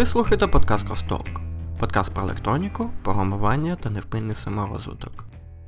Ви слухаєте подкаст Костолк, подкаст про електроніку, програмування та невпинний саморозвиток.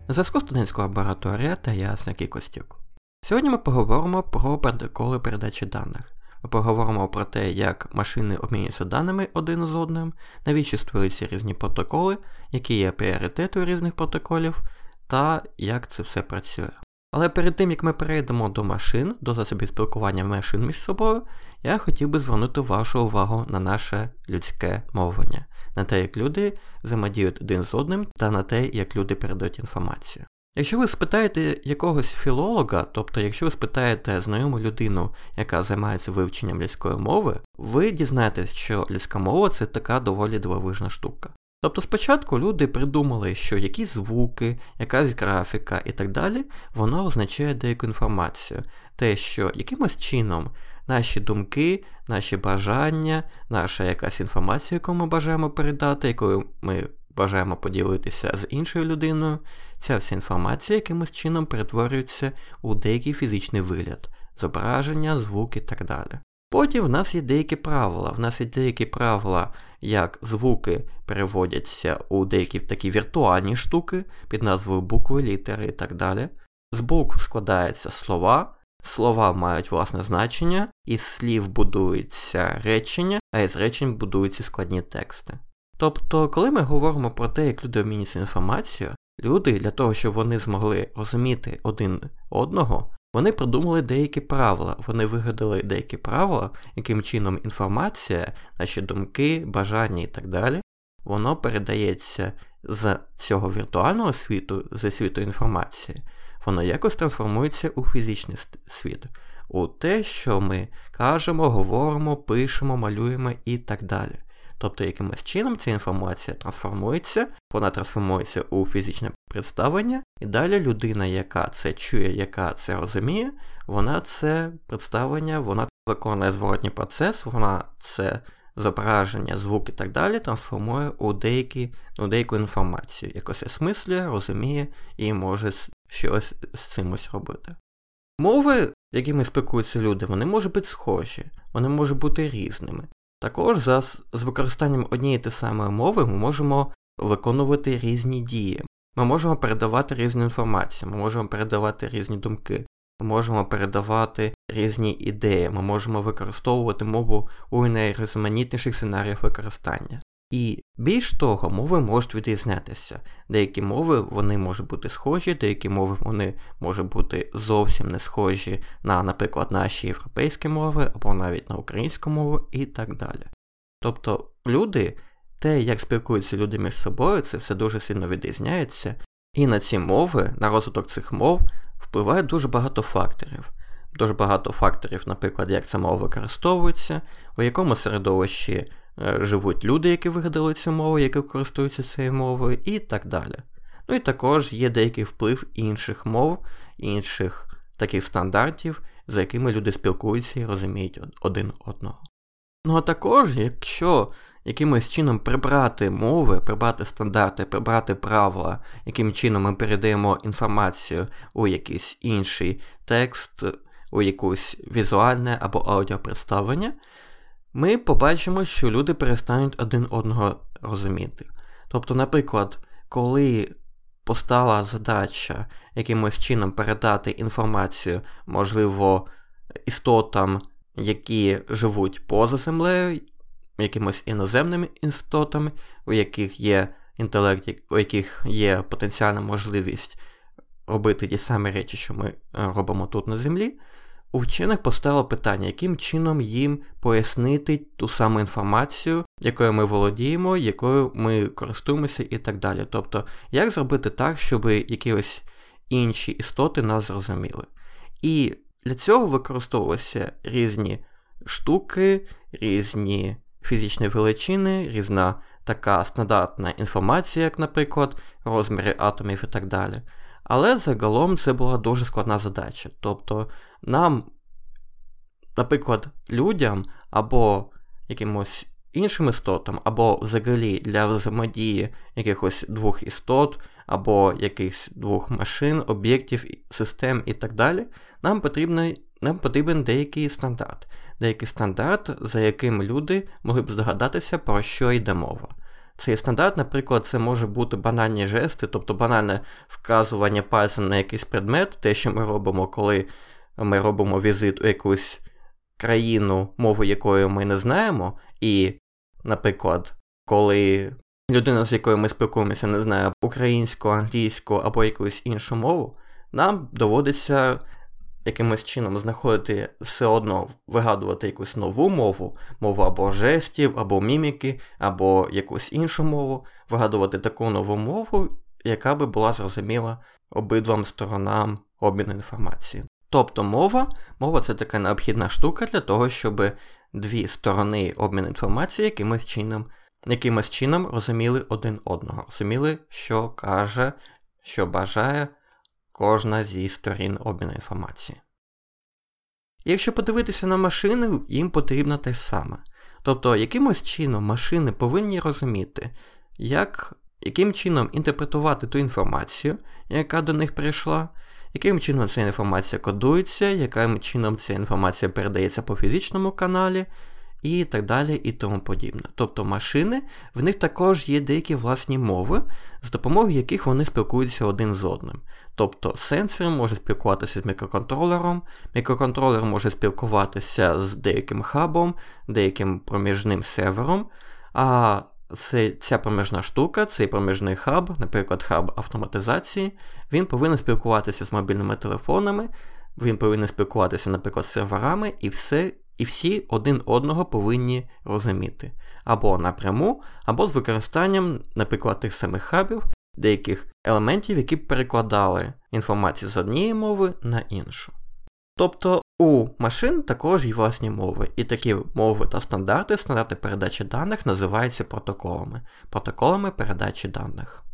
На зв'язку студентська лабораторія та я Сергій Костюк. Сьогодні ми поговоримо про протоколи передачі даних. Ми поговоримо про те, як машини обмінюються даними один з одним, навіщо створюються різні протоколи, які є пріоритети у різних протоколів, та як це все працює. Але перед тим як ми перейдемо до машин, до засобів спілкування машин між собою, я хотів би звернути вашу увагу на наше людське мовлення, на те, як люди взаємодіють один з одним, та на те, як люди передають інформацію. Якщо ви спитаєте якогось філолога, тобто якщо ви спитаєте знайому людину, яка займається вивченням людської мови, ви дізнаєтесь, що людська мова це така доволі дивовижна штука. Тобто спочатку люди придумали, що якісь звуки, якась графіка і так далі, воно означає деяку інформацію. Те, що якимось чином наші думки, наші бажання, наша якась інформація, яку ми бажаємо передати, якою ми бажаємо поділитися з іншою людиною, ця вся інформація якимось чином перетворюється у деякий фізичний вигляд, зображення, звук і так далі. Потім в нас є деякі правила. В нас є деякі правила, як звуки переводяться у деякі такі віртуальні штуки під назвою букви, літери і так далі. З букв складаються слова, слова мають власне значення, із слів будуються речення, а із речень будуються складні тексти. Тобто, коли ми говоримо про те, як люди обмінюються інформацією, люди для того, щоб вони змогли розуміти один одного, вони придумали деякі правила, вони вигадали деякі правила, яким чином інформація, наші думки, бажання і так далі, воно передається з цього віртуального світу, з світу інформації, воно якось трансформується у фізичний світ, у те, що ми кажемо, говоримо, пишемо, малюємо і так далі. Тобто, якимось чином ця інформація трансформується, вона трансформується у фізичне представлення, і далі людина, яка це чує, яка це розуміє, вона це представлення, вона виконує зворотній процес, вона це зображення, звук і так далі трансформує у деякі, у деяку інформацію, якось осмислює, розуміє і може щось з цим ось робити. Мови, якими спілкуються люди, вони можуть бути схожі, вони можуть бути різними. Також за, з використанням однієї та самої мови ми можемо виконувати різні дії. Ми можемо передавати різну інформацію, ми можемо передавати різні думки, ми можемо передавати різні ідеї, ми можемо використовувати мову у найрізноманітніших сценаріях використання. І більш того, мови можуть відрізнятися. Деякі мови вони можуть бути схожі, деякі мови вони можуть бути зовсім не схожі на, наприклад, наші європейські мови або навіть на українську мову і так далі. Тобто люди, те, як спілкуються люди між собою, це все дуже сильно відрізняється, і на ці мови, на розвиток цих мов, впливає дуже багато факторів. Дуже багато факторів, наприклад, як ця мова використовується, у якому середовищі Е, живуть люди, які вигадали цю мову, які користуються цією мовою, і так далі. Ну і також є деякий вплив інших мов, інших таких стандартів, за якими люди спілкуються і розуміють один одного. Ну а також, якщо якимось чином прибрати мови, прибрати стандарти, прибрати правила, яким чином ми передаємо інформацію у якийсь інший текст, у якусь візуальне або аудіопредставлення, ми побачимо, що люди перестануть один одного розуміти. Тобто, наприклад, коли постала задача якимось чином передати інформацію, можливо, істотам, які живуть поза землею, якимось іноземними істотами, у яких є інтелект, у яких є потенціальна можливість робити ті самі речі, що ми е, робимо тут на землі, у вчених постало питання, яким чином їм пояснити ту саму інформацію, якою ми володіємо, якою ми користуємося і так далі. Тобто, як зробити так, щоб якісь інші істоти нас зрозуміли. І для цього використовувалися різні штуки, різні фізичні величини, різна така стандартна інформація, як, наприклад, розміри атомів і так далі. Але загалом це була дуже складна задача. Тобто нам, наприклад, людям або якимось іншим істотам, або взагалі для взаємодії якихось двох істот, або якихось двох машин, об'єктів, систем і так далі, нам потрібно нам потрібен деякий стандарт, деякий стандарт, за яким люди могли б здогадатися, про що йде мова. Цей стандарт, наприклад, це може бути банальні жести, тобто банальне вказування пальцем на якийсь предмет, те, що ми робимо, коли ми робимо візит у якусь країну, мову якої ми не знаємо, і, наприклад, коли людина, з якою ми спілкуємося, не знає українську, англійську або якусь іншу мову, нам доводиться якимось чином знаходити все одно вигадувати якусь нову мову, мову або жестів, або міміки, або якусь іншу мову, вигадувати таку нову мову, яка би була зрозуміла обидвам сторонам обміну інформації. Тобто мова, мова це така необхідна штука для того, щоб дві сторони обміну інформації якимось чином якимось чином розуміли один одного, розуміли, що каже, що бажає кожна зі сторін обміну інформації. якщо подивитися на машини, їм потрібно те саме. Тобто, якимось чином машини повинні розуміти, як, яким чином інтерпретувати ту інформацію, яка до них прийшла, яким чином ця інформація кодується, яким чином ця інформація передається по фізичному каналі, і так далі, і тому подібне. Тобто машини, в них також є деякі власні мови, з допомогою яких вони спілкуються один з одним. Тобто сенсор може спілкуватися з мікроконтролером, мікроконтролер може спілкуватися з деяким хабом, деяким проміжним сервером, а це, ця проміжна штука, цей проміжний хаб, наприклад, хаб автоматизації, він повинен спілкуватися з мобільними телефонами, він повинен спілкуватися, наприклад, з серверами, і все і всі один одного повинні розуміти. Або напряму, або з використанням, наприклад, тих самих хабів, деяких елементів, які перекладали інформацію з однієї мови на іншу. Тобто у машин також є власні мови, і такі мови та стандарти, стандарти передачі даних називаються протоколами, протоколами передачі даних.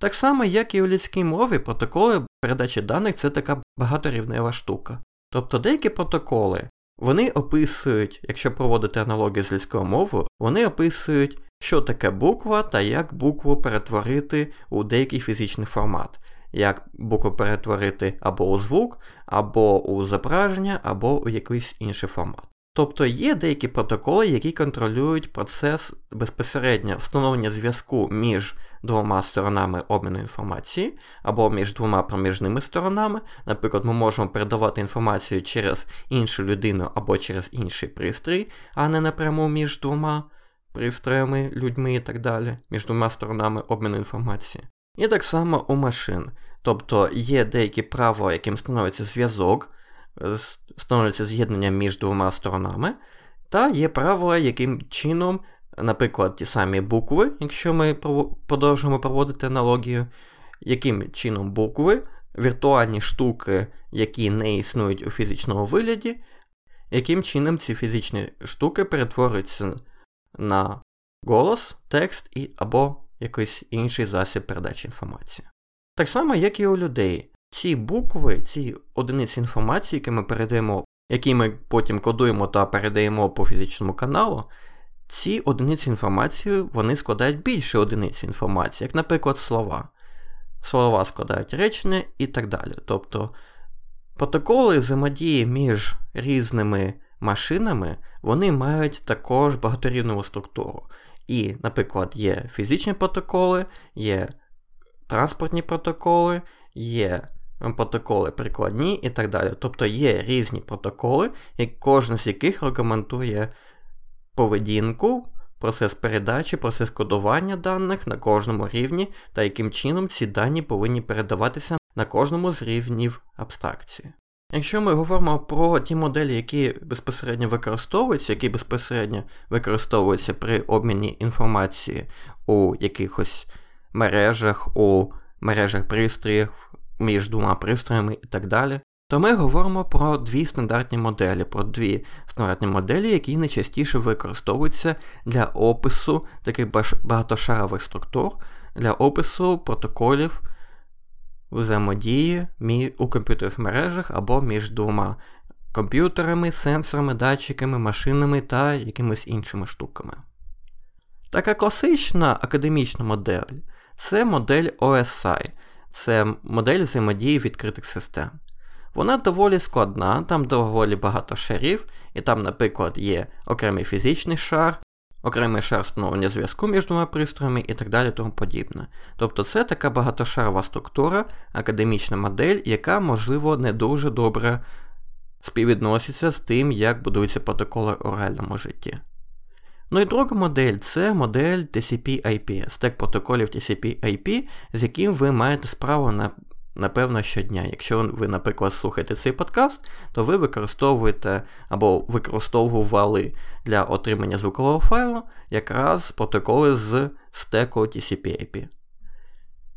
Так само, як і у людській мові, протоколи передачі даних це така багаторівнева штука. Тобто деякі протоколи вони описують, якщо проводити аналогію з людською мовою, вони описують, що таке буква та як букву перетворити у деякий фізичний формат, як букву перетворити або у звук, або у зображення, або у якийсь інший формат. Тобто є деякі протоколи, які контролюють процес безпосередньо встановлення зв'язку між двома сторонами обміну інформації, або між двома проміжними сторонами. Наприклад, ми можемо передавати інформацію через іншу людину або через інший пристрій, а не напряму між двома пристроями, людьми і так далі, між двома сторонами обміну інформації. І так само у машин. Тобто є деякі правила, яким становиться зв'язок становиться з'єднання між двома сторонами, та є правила, яким чином, наприклад, ті самі букви, якщо ми продовжуємо проводити аналогію, яким чином букви, віртуальні штуки, які не існують у фізичному вигляді, яким чином ці фізичні штуки перетворюються на голос, текст і або якийсь інший засіб передачі інформації. Так само, як і у людей ці букви, ці одиниці інформації, які ми передаємо, які ми потім кодуємо та передаємо по фізичному каналу, ці одиниці інформації вони складають більше одиниць інформації, як, наприклад, слова. Слова складають речення і так далі. Тобто протоколи взаємодії між різними машинами вони мають також багаторівневу структуру. І, наприклад, є фізичні протоколи, є транспортні протоколи, є протоколи прикладні і так далі. Тобто є різні протоколи, кожен з яких рекомендує поведінку, процес передачі, процес кодування даних на кожному рівні та яким чином ці дані повинні передаватися на кожному з рівнів абстракції. Якщо ми говоримо про ті моделі, які безпосередньо використовуються, які безпосередньо використовуються при обміні інформації у якихось мережах, у мережах пристроїв, між двома пристроями і так далі, то ми говоримо про дві стандартні моделі, про дві стандартні моделі, які найчастіше використовуються для опису таких багатошарових структур, для опису протоколів взаємодії у комп'ютерних мережах або між двома комп'ютерами, сенсорами, датчиками, машинами та якимись іншими штуками. Така класична академічна модель це модель OSI це модель взаємодії відкритих систем. Вона доволі складна, там доволі багато шарів, і там, наприклад, є окремий фізичний шар, окремий шар встановлення зв'язку між двома пристроями і так далі тому подібне. Тобто це така багатошарова структура, академічна модель, яка, можливо, не дуже добре співвідноситься з тим, як будуються протоколи у реальному житті. Ну і друга модель це модель TCP-IP, стек протоколів TCP-IP, з яким ви маєте справу на напевно, щодня. Якщо ви, наприклад, слухаєте цей подкаст, то ви використовуєте або використовували для отримання звукового файлу якраз протоколи з стеку TCP-IP.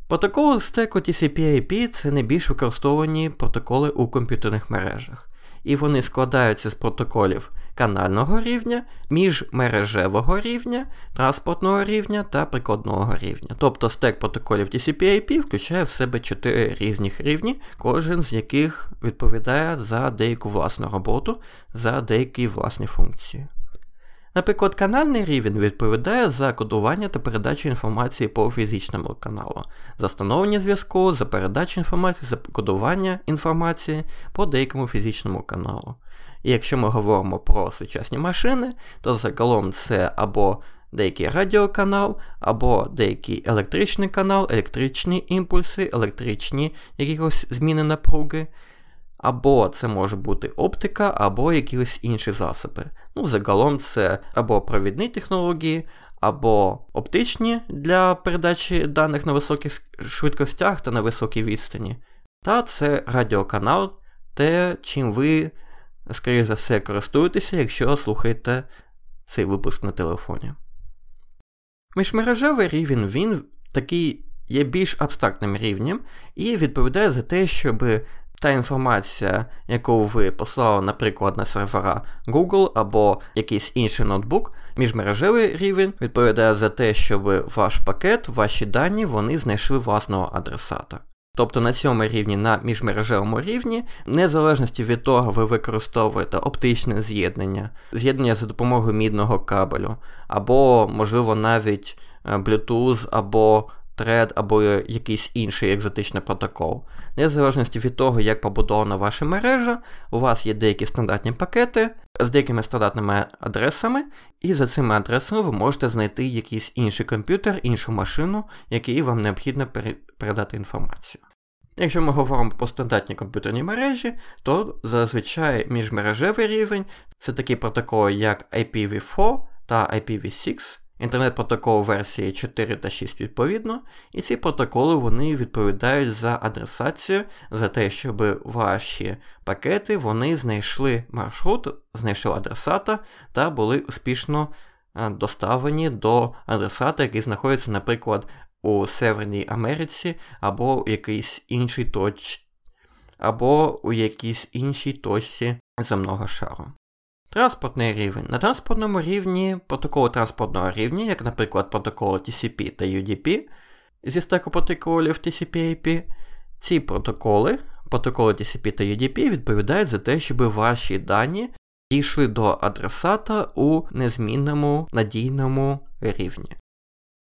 Протоколи з стеку TCP-IP це найбільш використовані протоколи у комп'ютерних мережах і вони складаються з протоколів канального рівня, міжмережевого рівня, транспортного рівня та прикладного рівня. Тобто стек протоколів TCP-IP включає в себе 4 різних рівні, кожен з яких відповідає за деяку власну роботу, за деякі власні функції. Наприклад, канальний рівень відповідає за кодування та передачу інформації по фізичному каналу, за встановлення зв'язку, за передачу інформації, за кодування інформації по деякому фізичному каналу. І якщо ми говоримо про сучасні машини, то загалом це або деякий радіоканал, або деякий електричний канал, електричні імпульси, електричні якісь зміни напруги. Або це може бути оптика, або якісь інші засоби. Ну, загалом це або провідні технології, або оптичні для передачі даних на високих швидкостях та на високій відстані. Та це радіоканал, те, чим ви, скоріше за все, користуєтеся, якщо слухаєте цей випуск на телефоні. Міжмережевий рівень він такий є більш абстрактним рівнем і відповідає за те, щоб та інформація, яку ви послали, наприклад, на сервера Google або якийсь інший ноутбук, міжмережевий рівень відповідає за те, щоб ваш пакет, ваші дані вони знайшли власного адресата. Тобто на цьому рівні, на міжмережевому рівні, незалежності від того, ви використовуєте оптичне з'єднання, з'єднання за допомогою мідного кабелю, або, можливо, навіть е, Bluetooth, або тред або якийсь інший екзотичний протокол. Незалежності від того, як побудована ваша мережа, у вас є деякі стандартні пакети з деякими стандартними адресами, і за цими адресами ви можете знайти якийсь інший комп'ютер, іншу машину, якій вам необхідно передати інформацію. Якщо ми говоримо про стандартні комп'ютерні мережі, то зазвичай міжмережевий рівень це такі протоколи, як IPv4 та IPv6 інтернет-протокол версії 4 та 6 відповідно, і ці протоколи вони відповідають за адресацію, за те, щоб ваші пакети вони знайшли маршрут, знайшли адресата та були успішно е, доставлені до адресата, який знаходиться, наприклад, у Северній Америці або у якійсь іншій точці, або у якійсь іншій точці земного шару. Транспортний рівень. На транспортному рівні протоколи транспортного рівня, як, наприклад, протоколи TCP та UDP зі стеку протоколів TCP-IP, ці протоколи, протоколи TCP та UDP відповідають за те, щоб ваші дані дійшли до адресата у незмінному надійному рівні.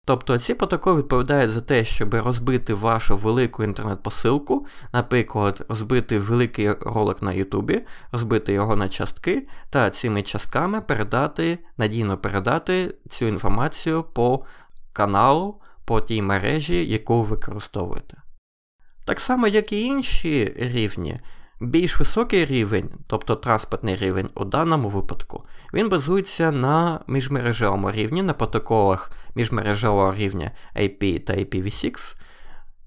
Тобто ці протоколи відповідають за те, щоб розбити вашу велику інтернет-посилку, наприклад, розбити великий ролик на Ютубі, розбити його на частки, та цими частками передати, надійно передати цю інформацію по каналу, по тій мережі, яку ви використовуєте. Так само, як і інші рівні. Більш високий рівень, тобто транспортний рівень у даному випадку, він базується на міжмережевому рівні, на протоколах міжмережевого рівня IP та IPv6,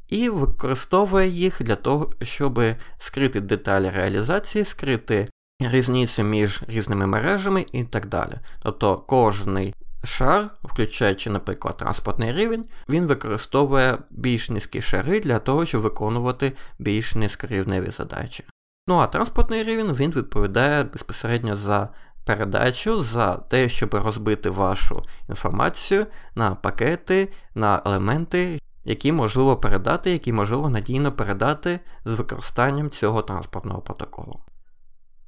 і використовує їх для того, щоб скрити деталі реалізації, скрити різницю між різними мережами і так далі. Тобто кожний шар, включаючи, наприклад, транспортний рівень, він використовує більш низькі шари для того, щоб виконувати більш низькорівневі задачі. Ну а транспортний рівень він відповідає безпосередньо за передачу, за те, щоб розбити вашу інформацію на пакети, на елементи, які можливо передати, які можливо надійно передати з використанням цього транспортного протоколу.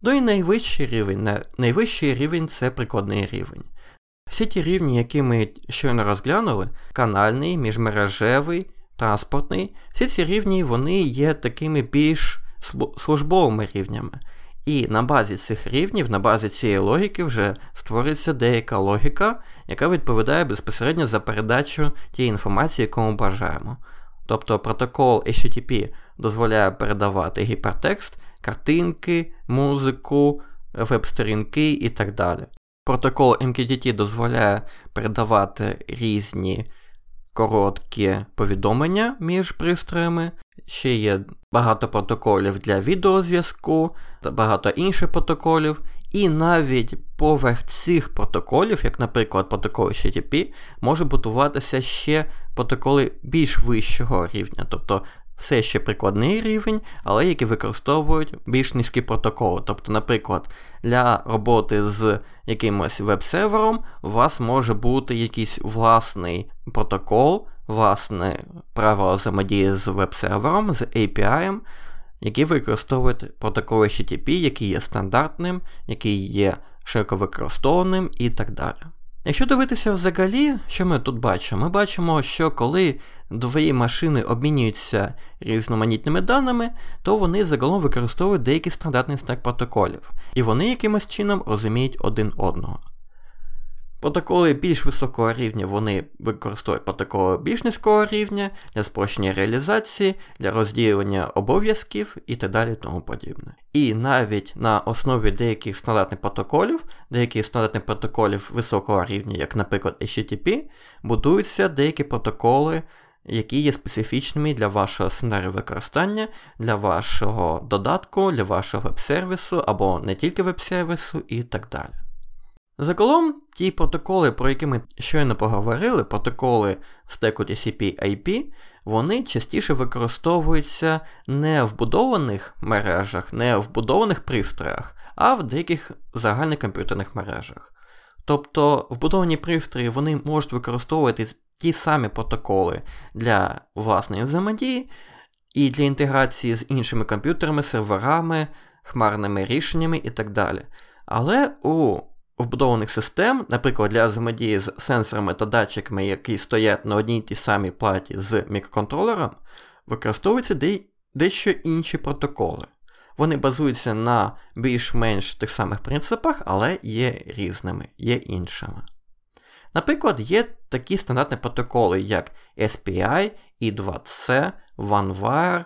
Ну і найвищий рівень. Найвищий рівень це прикладний рівень. Всі ті рівні, які ми щойно розглянули, канальний, міжмережевий, транспортний, всі ці рівні вони є такими більш службовими рівнями. І на базі цих рівнів, на базі цієї логіки вже створюється деяка логіка, яка відповідає безпосередньо за передачу тієї інформації, яку ми бажаємо. Тобто протокол HTTP дозволяє передавати гіпертекст, картинки, музику, веб-сторінки і так далі. Протокол MQTT дозволяє передавати різні короткі повідомлення між пристроями. Ще є багато протоколів для відеозв'язку багато інших протоколів. І навіть поверх цих протоколів, як, наприклад, протокол HTTP, може будуватися ще протоколи більш вищого рівня, тобто все ще прикладний рівень, але які використовують більш низькі протоколи. Тобто, наприклад, для роботи з якимось веб-сервером у вас може бути якийсь власний протокол, власне правило взаємодії з веб-сервером, з API, які використовують протокол HTTP, який є стандартним, який є широко використовуваним і так далі. Якщо дивитися взагалі, що ми тут бачимо? Ми бачимо, що коли дві машини обмінюються різноманітними даними, то вони загалом використовують деякий стандартний стек протоколів, і вони якимось чином розуміють один одного. Протоколи більш високого рівня вони використовують протоколи більш низького рівня для спрощення реалізації, для розділення обов'язків і так далі тому подібне. І навіть на основі деяких стандартних протоколів, деяких стандартних протоколів високого рівня, як, наприклад, HTTP, будуються деякі протоколи. Які є специфічними для вашого сценарію використання, для вашого додатку, для вашого веб-сервісу або не тільки веб-сервісу і так далі. Загалом, ті протоколи, про які ми щойно поговорили, протоколи стеку TCP IP, вони частіше використовуються не в будованих мережах, не в будованих пристроях, а в деяких загальних комп'ютерних мережах. Тобто вбудовані пристрої вони можуть використовувати ті самі протоколи для власної взаємодії і для інтеграції з іншими комп'ютерами, серверами, хмарними рішеннями і так далі. Але у вбудованих систем, наприклад, для взаємодії з сенсорами та датчиками, які стоять на одній тій самій платі з мікроконтролером, використовуються де... дещо інші протоколи. Вони базуються на більш-менш тих самих принципах, але є різними, є іншими. Наприклад, є такі стандартні протоколи, як SPI, E2C, OneWire,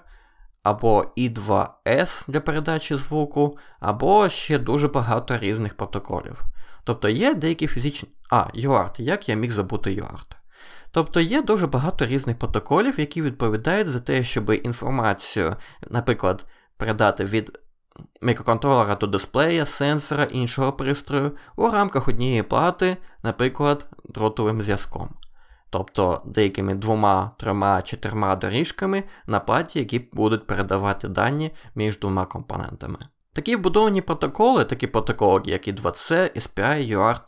або E2S для передачі звуку, або ще дуже багато різних протоколів. Тобто є деякі фізичні. А, UART, як я міг забути UART. Тобто є дуже багато різних протоколів, які відповідають за те, щоб інформацію, наприклад, передати від мікроконтролера до дисплея, сенсора іншого пристрою у рамках однієї плати, наприклад, дротовим зв'язком. Тобто деякими двома, трьома, чотирма доріжками на платі, які будуть передавати дані між двома компонентами. Такі вбудовані протоколи, такі протоколи, як і 2C, SPI, UART,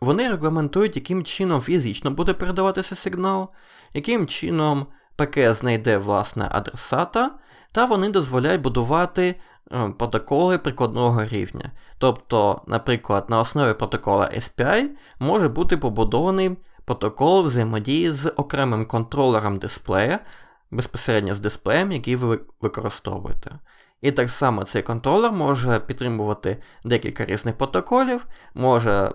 вони регламентують, яким чином фізично буде передаватися сигнал, яким чином ПК знайде власне адресата, та вони дозволяють будувати е, протоколи прикладного рівня. Тобто, наприклад, на основі протокола SPI може бути побудований протокол взаємодії з окремим контролером дисплея, безпосередньо з дисплеєм, який ви використовуєте. І так само цей контролер може підтримувати декілька різних протоколів, може.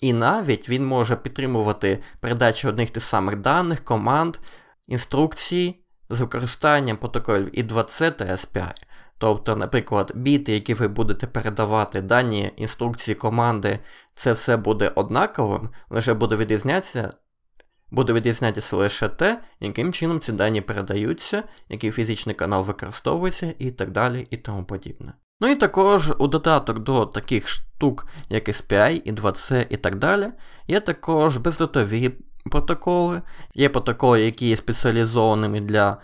І навіть він може підтримувати передачу одних тих самих даних, команд, інструкцій з використанням протоколів і 2C та SPI. Тобто, наприклад, біти, які ви будете передавати, дані інструкції команди, це все буде однаковим, лише буде відрізнятися буде відрізнятися лише те, яким чином ці дані передаються, який фізичний канал використовується і так далі і тому подібне. Ну і також у додаток до таких штук, як SPI і 2C і так далі, є також бездротові протоколи, є протоколи, які є спеціалізованими для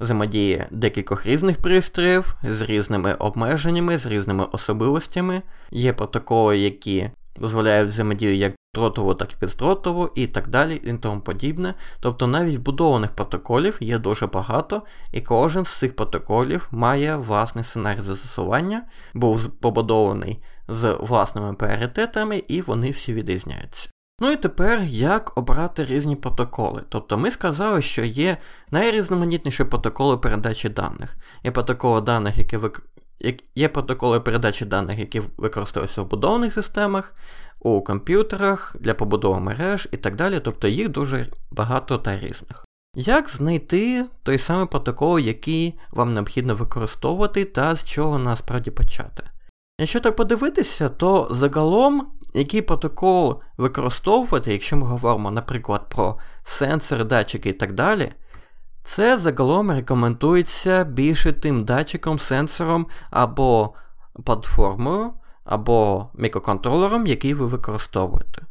взаємодії декількох різних пристроїв з різними обмеженнями, з різними особливостями, є протоколи, які дозволяють взаємодію як дротову, так і бездротову, і так далі, і тому подібне. Тобто навіть вбудованих протоколів є дуже багато, і кожен з цих протоколів має власний сценарій застосування, був побудований з власними пріоритетами, і вони всі відрізняються. Ну і тепер як обрати різні протоколи. Тобто ми сказали, що є найрізноманітніші протоколи передачі даних. Є протоколи даних, які. Є протоколи передачі даних, які використовуються в будовних системах, у комп'ютерах, для побудови мереж і так далі, тобто їх дуже багато та різних. Як знайти той самий протокол, який вам необхідно використовувати, та з чого насправді почати? Якщо так подивитися, то загалом який протокол використовувати, якщо ми говоримо, наприклад, про сенсори, датчики і так далі, це загалом рекомендується більше тим датчиком, сенсором або платформою, або мікроконтролером, який ви використовуєте.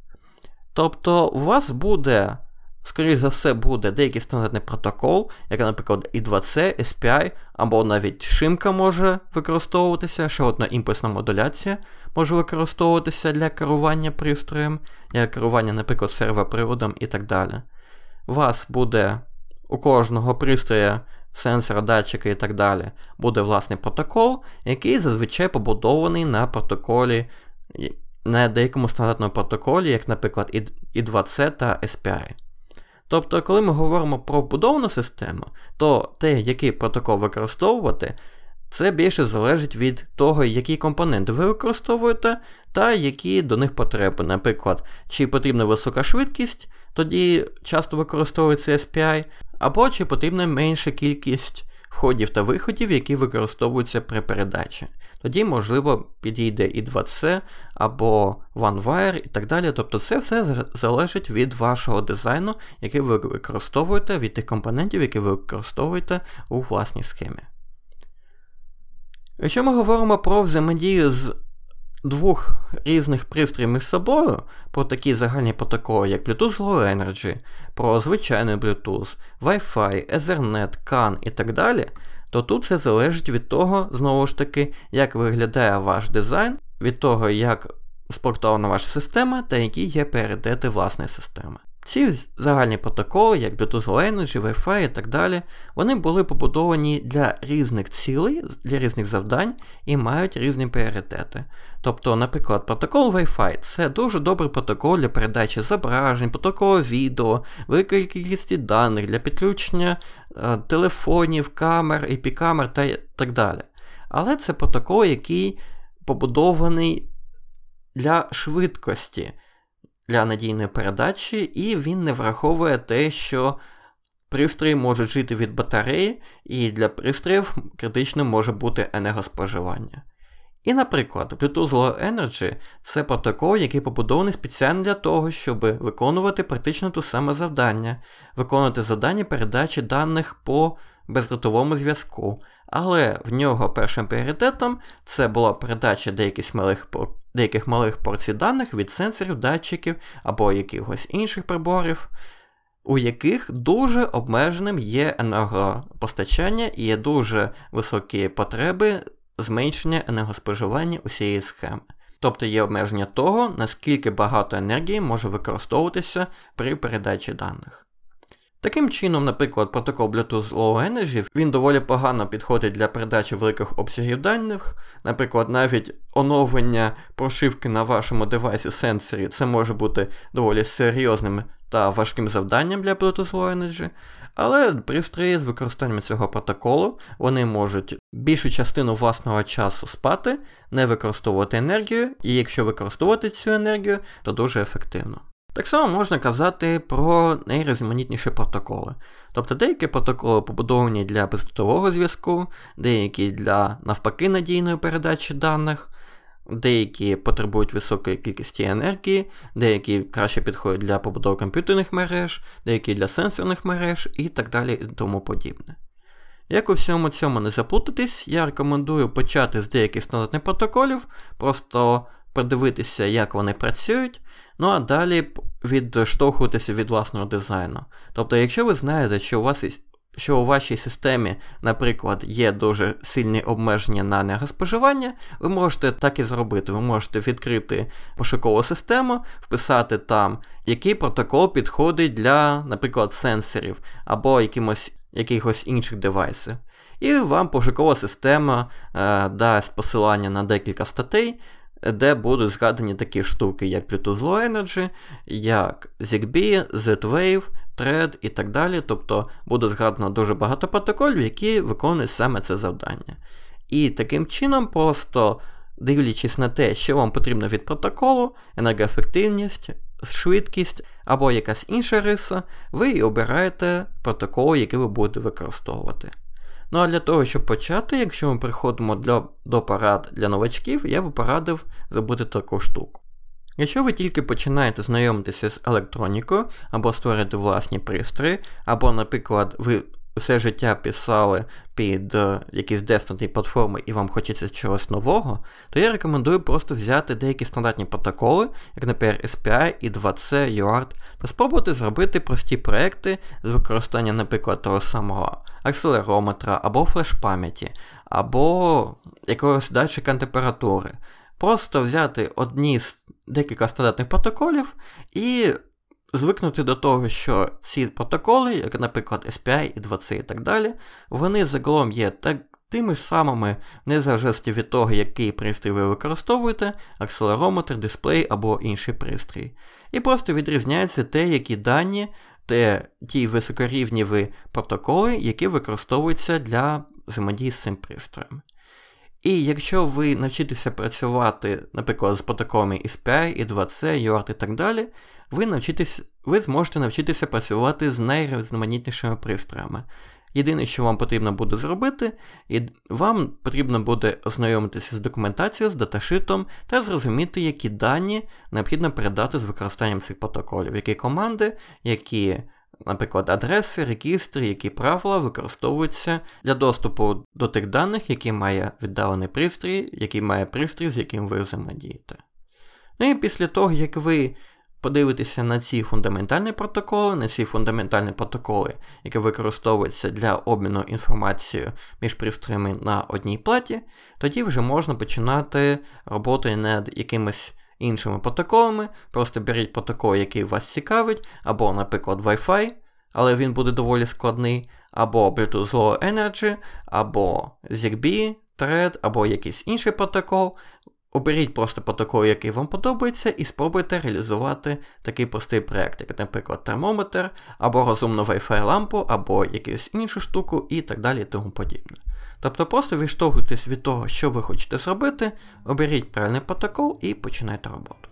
Тобто у вас буде скоріш за все, буде деякий стандартний протокол, як, наприклад, I2C, SPI, або навіть шимка може використовуватися, ще одна імпульсна модуляція може використовуватися для керування пристроєм, для керування, наприклад, сервоприводом і так далі. У вас буде у кожного пристроя, сенсора, датчика і так далі, буде власний протокол, який зазвичай побудований на протоколі. На деякому стандартному протоколі, як, наприклад, I2C та SPI. Тобто, коли ми говоримо про будовану систему, то те, який протокол використовувати, це більше залежить від того, які компоненти ви використовуєте, та які до них потреби. Наприклад, чи потрібна висока швидкість, тоді часто використовується SPI, або чи потрібна менша кількість входів та виходів, які використовуються при передачі. Тоді, можливо, підійде і 2C або OneWire і так далі. Тобто це все залежить від вашого дизайну, який ви використовуєте, від тих компонентів, які ви використовуєте у власній схемі. Якщо ми говоримо про взаємодію з двох різних пристроїв між собою, про такі загальні протоколи, як Bluetooth Low Energy, про звичайний Bluetooth, Wi-Fi, Ethernet, CAN і так далі, то тут все залежить від того, знову ж таки, як виглядає ваш дизайн, від того, як спроектована ваша система та які є пріоритети власної системи. Ці загальні протоколи, як Bluetooth Energy, Wi-Fi і так далі, вони були побудовані для різних цілей, для різних завдань і мають різні пріоритети. Тобто, наприклад, протокол Wi-Fi це дуже добрий протокол для передачі зображень, протоколу відео, великої кількості даних для підключення е, телефонів, камер, IP-камер та так далі. Але це протокол, який побудований для швидкості для надійної передачі, і він не враховує те, що пристрої можуть жити від батареї, і для пристроїв критичним може бути енергоспоживання. І, наприклад, Bluetooth Low Energy це протокол, який побудований спеціально для того, щоб виконувати практично те саме завдання, виконувати завдання передачі даних по бездротовому зв'язку. Але в нього першим пріоритетом це була передача деяких малих деяких малих порцій даних від сенсорів, датчиків або якихось інших приборів, у яких дуже обмеженим є енергопостачання і є дуже високі потреби зменшення енергоспоживання усієї схеми. Тобто є обмеження того, наскільки багато енергії може використовуватися при передачі даних. Таким чином, наприклад, протокол Bluetooth Low Energy він доволі погано підходить для передачі великих обсягів даних. Наприклад, навіть оновлення прошивки на вашому девайсі сенсорі це може бути доволі серйозним та важким завданням для Bluetooth Low Energy. Але пристрої з використанням цього протоколу вони можуть більшу частину власного часу спати, не використовувати енергію, і якщо використовувати цю енергію, то дуже ефективно. Так само можна казати про найрізноманітніші протоколи. Тобто деякі протоколи побудовані для бездротового зв'язку, деякі для навпаки надійної передачі даних, деякі потребують високої кількості енергії, деякі краще підходять для побудови комп'ютерних мереж, деякі для сенсорних мереж і так далі і тому подібне. Як у всьому цьому не заплутатись, я рекомендую почати з деяких стандартних протоколів, просто подивитися, як вони працюють, ну а далі відштовхуватися від власного дизайну. Тобто, якщо ви знаєте, що у вас що у вашій системі, наприклад, є дуже сильні обмеження на енергоспоживання, ви можете так і зробити. Ви можете відкрити пошукову систему, вписати там, який протокол підходить для, наприклад, сенсорів або якимось, якихось інших девайсів. І вам пошукова система е, дасть посилання на декілька статей, де будуть згадані такі штуки, як Bluetooth Low Energy, як ZigBee, Z-Wave, Thread і так далі. Тобто буде згадано дуже багато протоколів, які виконують саме це завдання. І таким чином, просто дивлячись на те, що вам потрібно від протоколу, енергоефективність, швидкість або якась інша риса, ви обираєте протокол, який ви будете використовувати. Ну а для того, щоб почати, якщо ми приходимо для, до парад для новачків, я би порадив зробити таку штуку. Якщо ви тільки починаєте знайомитися з електронікою, або створити власні пристрої, або, наприклад, ви все життя писали під е, якісь десктопні платформи і вам хочеться чогось нового, то я рекомендую просто взяти деякі стандартні протоколи, як, наприклад, SPI і 2C, UART, та спробувати зробити прості проекти з використанням, наприклад, того самого акселерометра, або флеш-пам'яті, або якогось датчика температури. Просто взяти одні з декілька стандартних протоколів і звикнути до того, що ці протоколи, як, наприклад, SPI і 2C і так далі, вони загалом є так, тими самими, незалежності від того, який пристрій ви використовуєте, акселерометр, дисплей або інший пристрій. І просто відрізняється те, які дані, те ті високорівніві протоколи, які використовуються для взаємодії з цим пристроєм. І якщо ви навчитеся працювати, наприклад, з протоколами SPI, і 2C, UART і так далі, ви навчитесь, ви зможете навчитися працювати з найрізноманітнішими пристроями. Єдине, що вам потрібно буде зробити, і вам потрібно буде ознайомитися з документацією, з даташитом та зрозуміти, які дані необхідно передати з використанням цих протоколів, які команди, які Наприклад, адреси, регістри, які правила використовуються для доступу до тих даних, які має віддалений пристрій, який має пристрій, з яким ви взаємодієте. Ну і після того, як ви подивитеся на ці фундаментальні протоколи, на ці фундаментальні протоколи, які використовуються для обміну інформацією між пристроями на одній платі, тоді вже можна починати роботу над якимись іншими протоколами. Просто беріть протокол, який вас цікавить, або, наприклад, Wi-Fi, але він буде доволі складний, або Bluetooth Low Energy, або ZigBee, Thread, або якийсь інший протокол. Оберіть просто протокол, який вам подобається, і спробуйте реалізувати такий простий проєкт, як, наприклад, термометр, або розумну Wi-Fi лампу, або якусь іншу штуку, і так далі і тому подібне. Тобто просто відштовхуйтесь від того, що ви хочете зробити, оберіть правильний протокол і починайте роботу.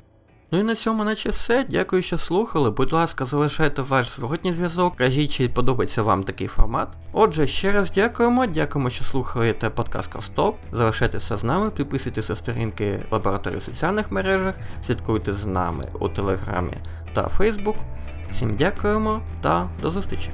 Ну і на цьому наче все. Дякую, що слухали. Будь ласка, залишайте ваш зворотній зв'язок, кажіть, чи подобається вам такий формат. Отже, ще раз дякуємо, дякуємо, що слухаєте подкаст Костоп. Залишайтеся з нами, підписуйтесь сторінки лабораторії в соціальних мережах, слідкуйте з нами у Телеграмі та Фейсбук. Всім дякуємо та до зустрічі!